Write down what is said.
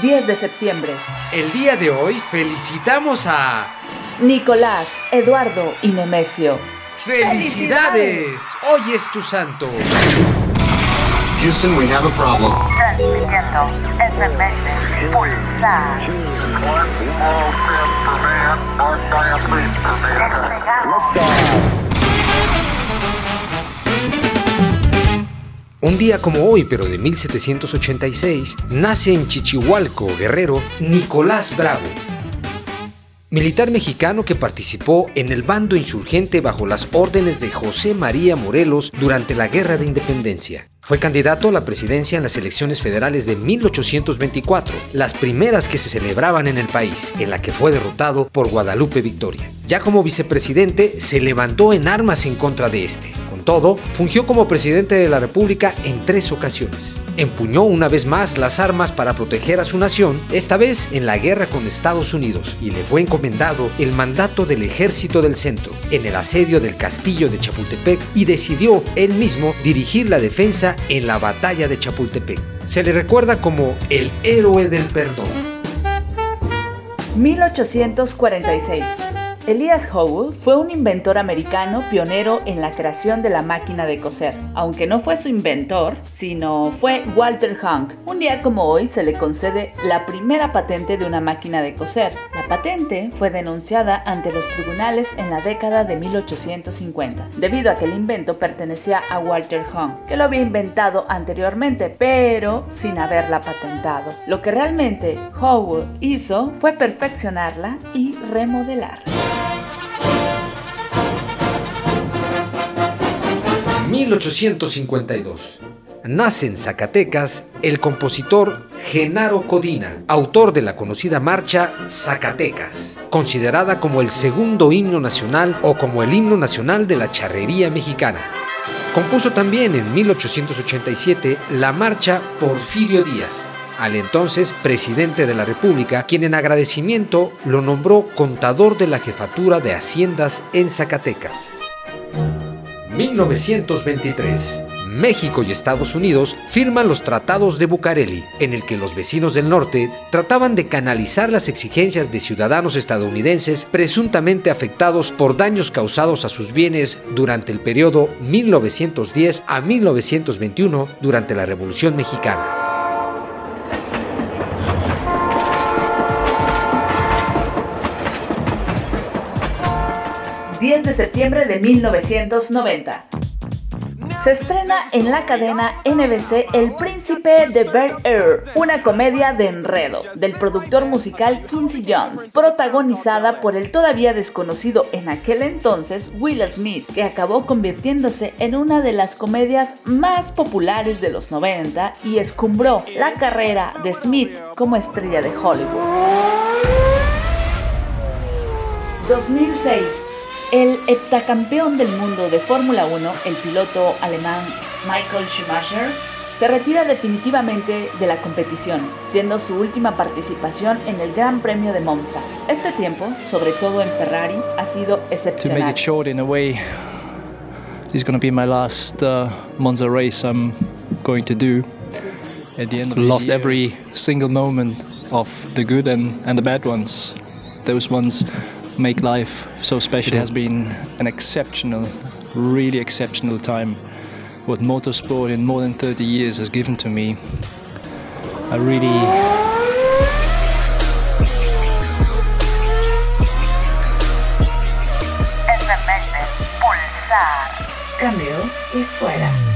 10 de septiembre. El día de hoy felicitamos a... Nicolás, Eduardo y Nemesio. ¡Felicidades! Hoy es tu santo. Houston, we have a problem. Transmitiendo SMS Pulsar. Un día como hoy, pero de 1786, nace en Chichihualco, Guerrero, Nicolás Bravo, militar mexicano que participó en el bando insurgente bajo las órdenes de José María Morelos durante la Guerra de Independencia. Fue candidato a la presidencia en las elecciones federales de 1824, las primeras que se celebraban en el país, en la que fue derrotado por Guadalupe Victoria. Ya como vicepresidente, se levantó en armas en contra de este todo, fungió como presidente de la República en tres ocasiones. Empuñó una vez más las armas para proteger a su nación, esta vez en la guerra con Estados Unidos, y le fue encomendado el mandato del Ejército del Centro en el asedio del castillo de Chapultepec y decidió él mismo dirigir la defensa en la batalla de Chapultepec. Se le recuerda como el héroe del perdón. 1846 Elias Howe fue un inventor americano pionero en la creación de la máquina de coser, aunque no fue su inventor, sino fue Walter Hunk. Un día como hoy se le concede la primera patente de una máquina de coser. La patente fue denunciada ante los tribunales en la década de 1850, debido a que el invento pertenecía a Walter Hunk, que lo había inventado anteriormente, pero sin haberla patentado. Lo que realmente Howe hizo fue perfeccionarla y remodelarla. 1852. Nace en Zacatecas el compositor Genaro Codina, autor de la conocida marcha Zacatecas, considerada como el segundo himno nacional o como el himno nacional de la charrería mexicana. Compuso también en 1887 la marcha Porfirio Díaz, al entonces presidente de la República, quien en agradecimiento lo nombró contador de la jefatura de Haciendas en Zacatecas. 1923. México y Estados Unidos firman los tratados de Bucareli, en el que los vecinos del norte trataban de canalizar las exigencias de ciudadanos estadounidenses presuntamente afectados por daños causados a sus bienes durante el periodo 1910 a 1921 durante la Revolución Mexicana. 10 de septiembre de 1990. Se estrena en la cadena NBC El Príncipe de Bel Air, una comedia de enredo del productor musical Quincy Jones, protagonizada por el todavía desconocido en aquel entonces Will Smith, que acabó convirtiéndose en una de las comedias más populares de los 90 y escumbró la carrera de Smith como estrella de Hollywood. 2006 el heptacampeón del mundo de Fórmula 1, el piloto alemán Michael Schumacher, se retira definitivamente de la competición, siendo su última participación en el Gran Premio de Monza. Este tiempo, sobre todo en Ferrari, ha sido excepcional. To make it short in a way, this is going to be my last uh, Monza race I'm going to do. At the end of loved every single moment of the good and, and the bad ones. Those ones make life so special. It has been an exceptional, really exceptional time. What motorsport in more than 30 years has given to me. I really. Cambio y fuera.